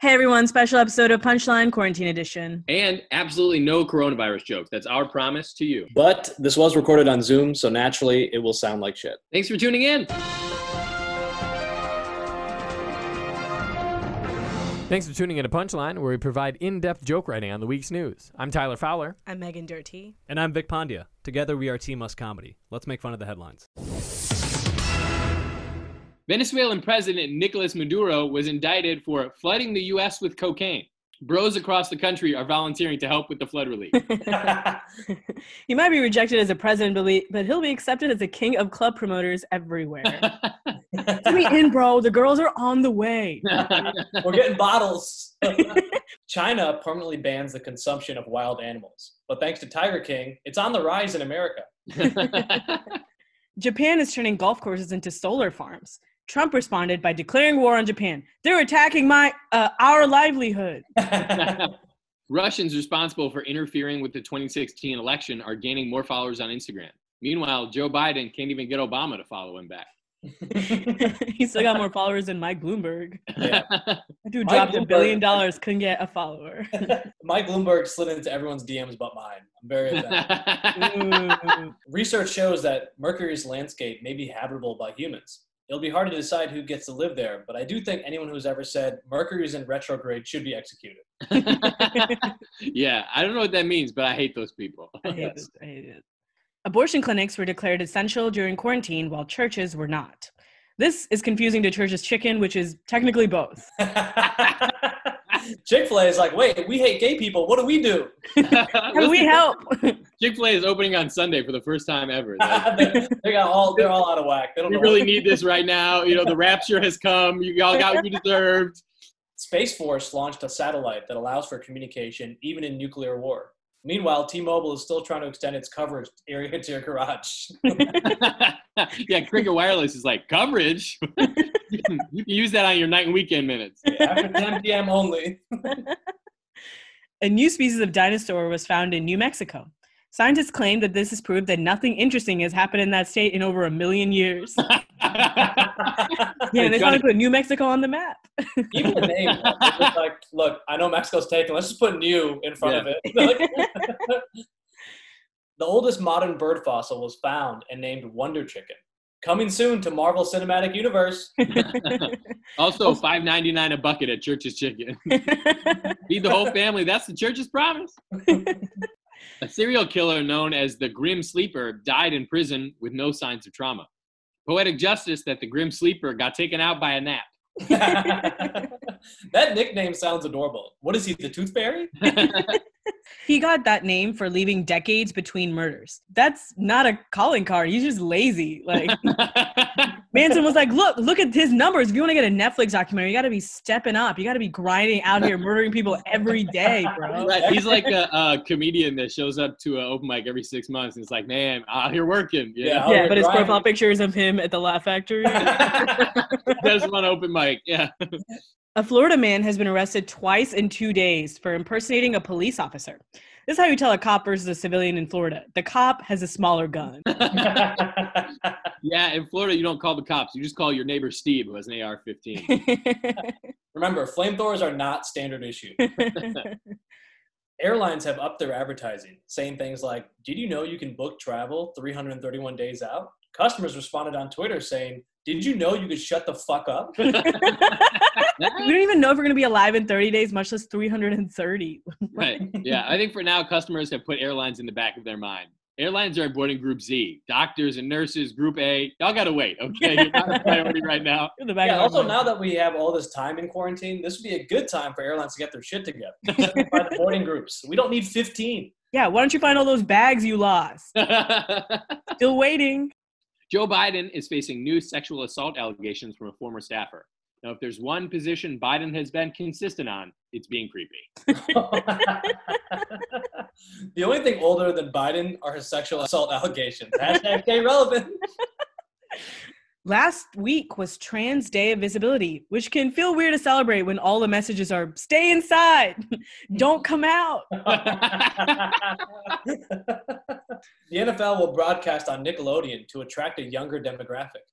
Hey everyone, special episode of Punchline Quarantine Edition. And absolutely no coronavirus jokes. That's our promise to you. But this was recorded on Zoom, so naturally it will sound like shit. Thanks for tuning in. Thanks for tuning in to Punchline, where we provide in depth joke writing on the week's news. I'm Tyler Fowler. I'm Megan Dirty. And I'm Vic Pandya. Together we are Team Us Comedy. Let's make fun of the headlines. Venezuelan President Nicolas Maduro was indicted for flooding the U.S. with cocaine. Bros across the country are volunteering to help with the flood relief. he might be rejected as a president, but he'll be accepted as a king of club promoters everywhere. Let me in, bro. The girls are on the way. We're getting bottles. China permanently bans the consumption of wild animals. But thanks to Tiger King, it's on the rise in America. Japan is turning golf courses into solar farms. Trump responded by declaring war on Japan. They're attacking my uh, our livelihood. Russians responsible for interfering with the 2016 election are gaining more followers on Instagram. Meanwhile, Joe Biden can't even get Obama to follow him back. he still got more followers than Mike Bloomberg. Yeah. That dude dropped a billion dollars, couldn't get a follower. Mike Bloomberg slid into everyone's DMs but mine. I'm very upset. Research shows that Mercury's landscape may be habitable by humans it'll be hard to decide who gets to live there, but I do think anyone who's ever said Mercury is in retrograde should be executed. yeah, I don't know what that means, but I hate those people. I hate, it. I hate it. Abortion clinics were declared essential during quarantine while churches were not. This is confusing to Church's Chicken, which is technically both. Chick Fil A is like, wait, we hate gay people. What do we do? How do we help? Chick Fil A is opening on Sunday for the first time ever. they, they, got all they're all out of whack. They don't we really need this right now. You know, the rapture has come. You all got what you deserved. Space Force launched a satellite that allows for communication even in nuclear war. Meanwhile, T-Mobile is still trying to extend its coverage area to your garage. yeah, Cricket Wireless is like coverage. you, can, you, can, use that on your night and weekend minutes. Yeah, after 10 p.m. only. A new species of dinosaur was found in New Mexico. Scientists claim that this has proved that nothing interesting has happened in that state in over a million years. yeah, and they to put New Mexico on the map. Even the name, like, look, I know Mexico's taken. Let's just put "new" in front yeah. of it. the oldest modern bird fossil was found and named Wonder Chicken. Coming soon to Marvel Cinematic Universe. also, five ninety nine a bucket at Church's Chicken. Feed the whole family. That's the church's promise. A serial killer known as the Grim Sleeper died in prison with no signs of trauma. Poetic justice that the Grim Sleeper got taken out by a nap. that nickname sounds adorable. What is he, the Tooth Fairy? he got that name for leaving decades between murders. That's not a calling card. He's just lazy. Like Manson was like, look, look at his numbers. If you want to get a Netflix documentary, you got to be stepping up. You got to be grinding out here, murdering people every day, bro. Right. He's like a, a, comedian that shows up to an open mic every six months and it's like, man, out here working. Yeah, yeah, yeah but his profile picture is of him at the Laugh Factory. There's one open mic. Yeah. A Florida man has been arrested twice in two days for impersonating a police officer. This is how you tell a cop versus a civilian in Florida. The cop has a smaller gun. yeah, in Florida, you don't call the cops. You just call your neighbor Steve, who has an AR 15. Remember, flamethrowers are not standard issue. Airlines have upped their advertising, saying things like, Did you know you can book travel 331 days out? Customers responded on Twitter saying, did you know you could shut the fuck up? we don't even know if we're going to be alive in 30 days, much less 330. right. Yeah. I think for now, customers have put airlines in the back of their mind. Airlines are boarding Group Z. Doctors and nurses, Group A, y'all got to wait, okay? You're not a priority right now. yeah, also, now that we have all this time in quarantine, this would be a good time for airlines to get their shit together. By the boarding groups. We don't need 15. Yeah, why don't you find all those bags you lost? Still waiting. Joe Biden is facing new sexual assault allegations from a former staffer. Now, if there's one position Biden has been consistent on, it's being creepy. the only thing older than Biden are his sexual assault allegations. Hashtag stay relevant. Last week was Trans Day of Visibility, which can feel weird to celebrate when all the messages are stay inside, don't come out. the NFL will broadcast on Nickelodeon to attract a younger demographic.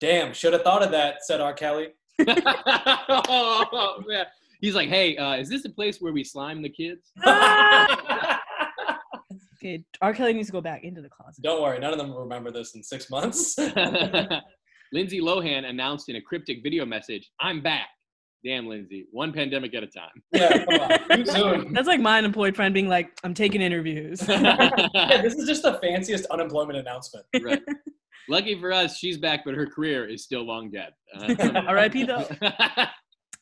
Damn, should have thought of that, said R. Kelly. oh, man. He's like, hey, uh, is this a place where we slime the kids? Okay, R. Kelly needs to go back into the closet. Don't worry, none of them will remember this in six months. Lindsay Lohan announced in a cryptic video message, I'm back. Damn, Lindsay, one pandemic at a time. yeah, come on. Soon. That's like my unemployed friend being like, I'm taking interviews. Yeah, this is just the fanciest unemployment announcement. right. Lucky for us, she's back, but her career is still long dead. Uh, R.I.P. though.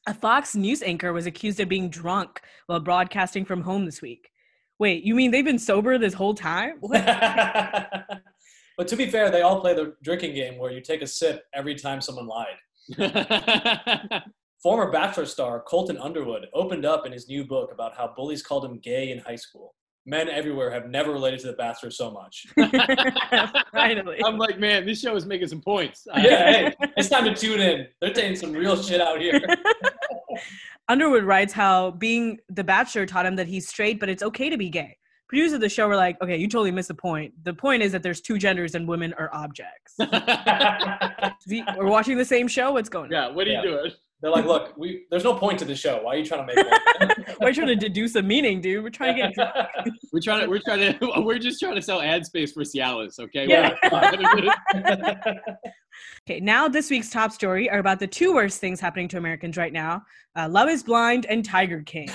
A Fox News anchor was accused of being drunk while broadcasting from home this week. Wait, you mean they've been sober this whole time? What? but to be fair, they all play the drinking game where you take a sip every time someone lied. Former Bachelor star Colton Underwood opened up in his new book about how bullies called him gay in high school. Men everywhere have never related to The Bachelor so much. Finally. I'm like, man, this show is making some points. Yeah, hey, it's time to tune in. They're taking some real shit out here. Underwood writes how being the bachelor taught him that he's straight, but it's okay to be gay. Producers of the show were like, okay, you totally missed the point. The point is that there's two genders and women are objects. See, we're watching the same show. What's going on? yeah, what are Yeah. you doing? They're like, look, we there's no point to the show. Why are you trying to make one? We're trying to deduce a meaning, dude. We're trying to get. We're trying to, we're trying to, we're just trying to sell ad space for Cialis, okay? Yeah. Okay, now this week's top story are about the two worst things happening to Americans right now uh, Love is Blind and Tiger King.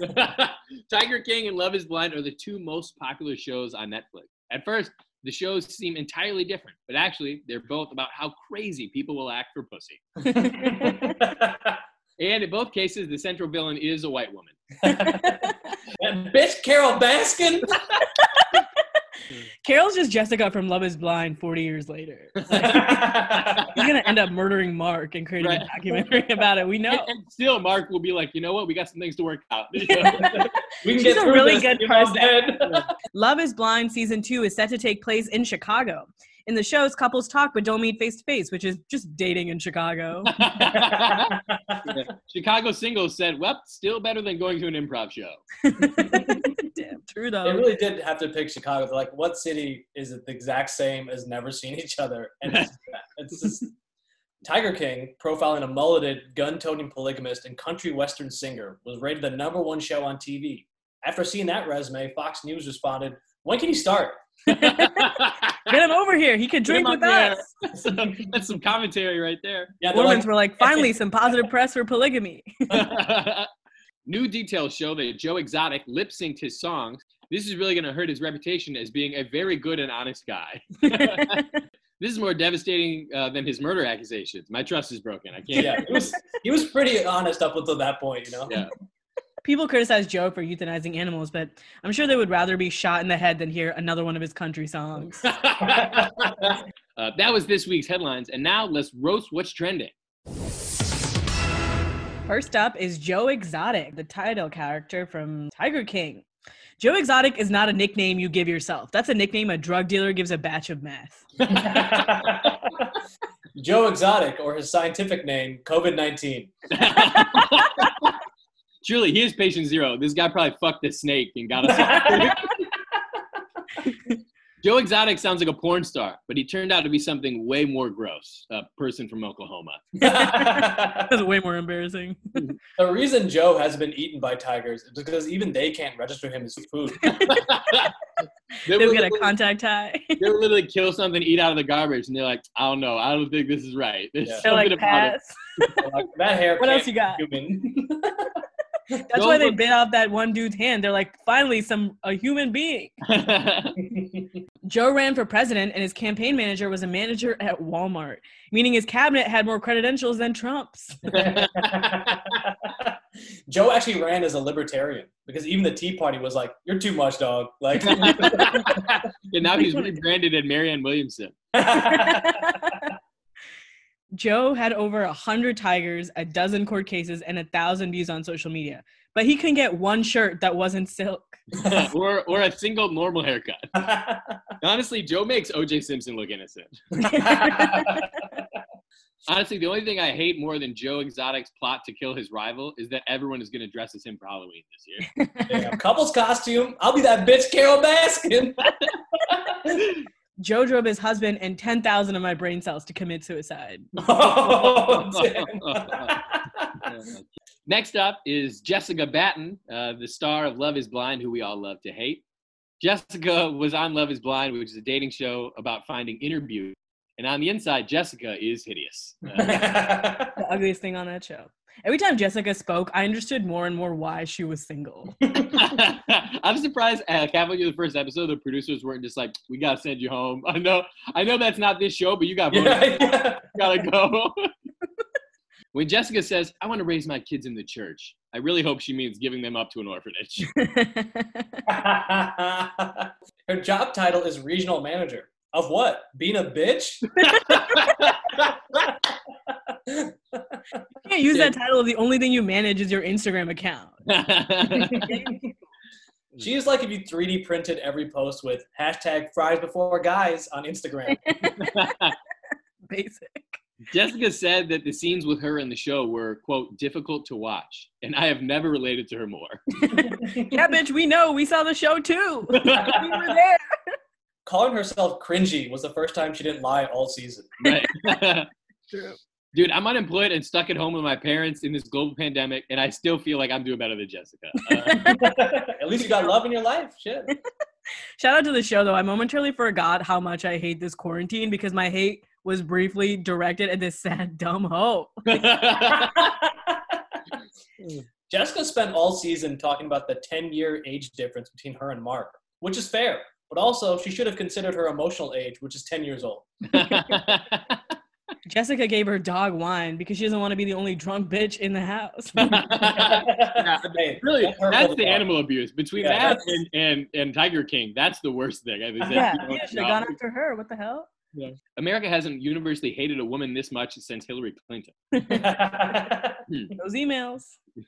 Tiger King and Love is Blind are the two most popular shows on Netflix. At first, the shows seem entirely different, but actually, they're both about how crazy people will act for pussy. And in both cases, the central villain is a white woman. And bitch, Carole Baskin. Carole's just Jessica from Love is Blind 40 years later. He's going to end up murdering Mark and creating Right. a documentary about it. We know. And, and still, Mark will be like, you know what? We got some things to work out. we can She's get a really this. good You're person. Love is Blind season two is set to take place in Chicago. In the shows, couples talk but don't meet face to face, which is just dating in Chicago. Yeah. Chicago singles said, well, still better than going to an improv show. Damn, true though. They really did have to pick Chicago. They're like, what city is it the exact same as never seen each other? And it's, it's just Tiger King, profiling a mulleted, gun-toting polygamist and country western singer, was rated the number one show on TV. After seeing that resume, Fox News responded, "When can he start?" Get him over here. He can drink with up us. there. That's some commentary right there. Yeah, they're Mormons like, were like, finally, some positive press for polygamy. New details show that Joe Exotic lip synced his songs. This is really going to hurt his reputation as being a very good and honest guy. This is more devastating uh, than his murder accusations. My trust is broken. I can't. yeah, he was he was pretty honest up until that point, you know. Yeah. People criticize Joe for euthanizing animals, but I'm sure they would rather be shot in the head than hear another one of his country songs. uh, that was this week's headlines, and now let's roast what's trending. First up is Joe Exotic, the title character from Tiger King. Joe Exotic is not a nickname you give yourself. That's a nickname a drug dealer gives a batch of meth. Joe Exotic, or his scientific name, COVID nineteen. Truly, he is patient zero. This guy probably fucked a snake and got us. Joe Exotic sounds like a porn star, but he turned out to be something way more gross. A person from Oklahoma. That's way more embarrassing. The reason Joe has been eaten by tigers is because even they can't register him as food. They They'll would get a contact high. they would literally kill something, eat out of the garbage, and they're like, I don't know. I don't think this is right. There's Yeah. Something like, about pass. Like, that hair. What else you got? be Human. That's why they bit off that one dude's hand. They're like, finally, some a human being. Joe ran for president, and his campaign manager was a manager at Walmart, meaning his cabinet had more credentials than Trump's. Joe actually ran as a libertarian because even the Tea Party was like, "You're too much, dog." Like, and now he's rebranded as Marianne Williamson. Joe had over a hundred tigers, a dozen court cases, and a thousand views on social media. But he couldn't get one shirt that wasn't silk. or or a single normal haircut. Honestly, Joe makes OJ Simpson look innocent. Honestly, the only thing I hate more than Joe Exotic's plot to kill his rival is that everyone is going to dress as him for Halloween this year. Yeah, couple's costume. I'll be that bitch, Carole Baskin. Joe drove his husband and 10,000 of my brain cells to commit suicide. oh, damn. Next up is Jessica Batten, uh, the star of Love is Blind, who we all love to hate. Jessica was on Love is Blind, which is a dating show about finding inner beauty. And on the inside, Jessica is hideous. Uh, The ugliest thing on that show. Every time Jessica spoke, I understood more and more why she was single. I'm surprised uh, halfway through the first episode, the producers weren't just like, "We gotta send you home." I know, I know that's not this show, but you got yeah, yeah. gotta go. when Jessica says, "I want to raise my kids in the church," I really hope she means giving them up to an orphanage. Her job title is regional manager. Of what? Being a bitch? You can't use that title if the only thing you manage is your Instagram account. She is like if you 3D printed every post with hashtag fries before guys on Instagram. Basic. Jessica said that the scenes with her in the show were quote difficult to watch, and I have never related to her more. Yeah, bitch, we know. We saw the show too. we were there. Calling herself cringy was the first time she didn't lie all season. Right. True. Dude, I'm unemployed and stuck at home with my parents in this global pandemic, and I still feel like I'm doing better than Jessica. Uh, At least you got love in your life. Shit. Shout out to the show though. I momentarily forgot how much I hate this quarantine because my hate was briefly directed at this sad dumb hoe. Jessica spent all season talking about the 10 year age difference between her and Mark, which is fair. But also, she should have considered her emotional age, which is 10 years old. Jessica gave her dog wine because she doesn't want to be the only drunk bitch in the house. Hey, really, don't that's the the dog. animal abuse. Between Yeah, that and, and, and Tiger King, that's the worst thing. I think yeah, that- yeah, should have gone after her. What the hell? America hasn't universally hated a woman this much since Hillary Clinton. Those emails.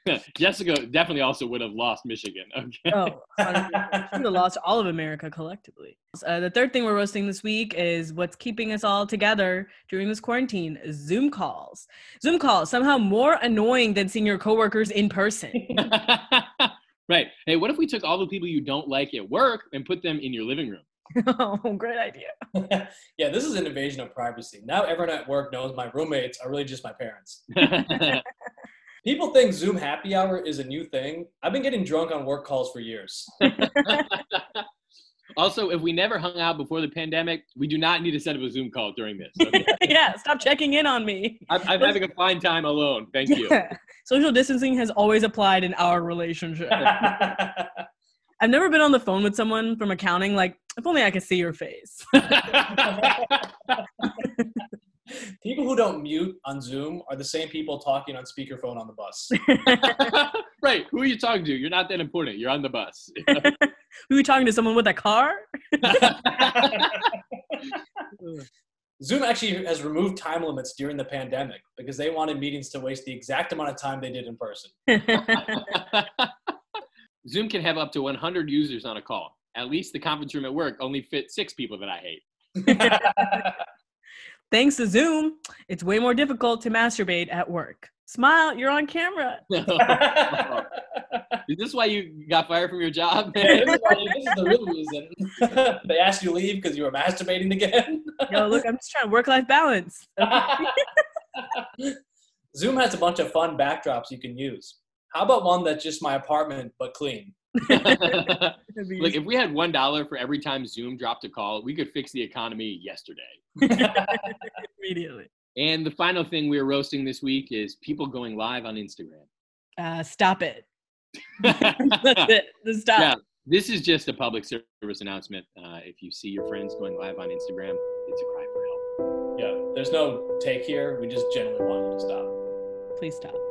Jessica definitely also would have lost Michigan. Okay. Oh, she would have lost all of America collectively. Uh, the third thing we're roasting this week is what's keeping us all together during this quarantine Zoom calls. Zoom calls, somehow more annoying than seeing your coworkers in person. right. Hey, what if we took all the people you don't like at work and put them in your living room? oh, great idea. yeah, this is an invasion of privacy. Now everyone at work knows my roommates are really just my parents. People think Zoom happy hour is a new thing. I've been getting drunk on work calls for years. also, if we never hung out before the pandemic, we do not need to set up a Zoom call during this. okay? yeah, stop checking in on me. I'm, I'm having a fine time alone. Thank you. Yeah. Social distancing has always applied in our relationship. I've never been on the phone with someone from accounting. Like, if only I could see your face. People who don't mute on Zoom are the same people talking on speakerphone on the bus. right. Who are you talking to? You're not that important. You're on the bus. Were you talking to someone with a car? Zoom actually has removed time limits during the pandemic because they wanted meetings to waste the exact amount of time they did in person. Zoom can have up to 100 users on a call. At least the conference room at work only fits six people that I hate. Thanks to Zoom, it's way more difficult to masturbate at work. Smile, you're on camera. Is this why you got fired from your job? this, is why- this is the real reason. they asked you to leave because you were masturbating again. Yo, look, I'm just trying to work life balance. Zoom has a bunch of fun backdrops you can use. How about one that's just my apartment but clean? Look, if we had one dollar for every time Zoom dropped a call, we could fix the economy yesterday. Immediately. And the final thing we're roasting this week is people going live on Instagram. Uh, stop it. That's it. Just stop. Yeah, this is just a public service announcement. Uh, if you see your friends going live on Instagram, it's a cry for help. Yeah, there's no take here. We just genuinely want you to stop. Please stop.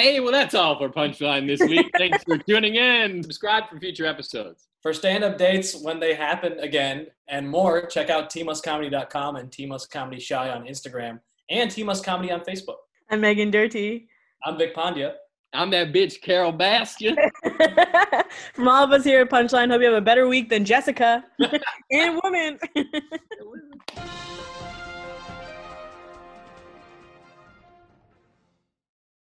Hey, well, that's all for Punchline this week. Thanks for tuning in. Subscribe for future episodes. For stand-up dates when they happen again and more, check out tmuscomedy.com and tmuscomedy shy on Instagram and tmuscomedy on Facebook. I'm Megan Dirty. I'm Vic Pandya. I'm that bitch, Carole Baskin. From all of us here at Punchline, hope you have a better week than Jessica and woman.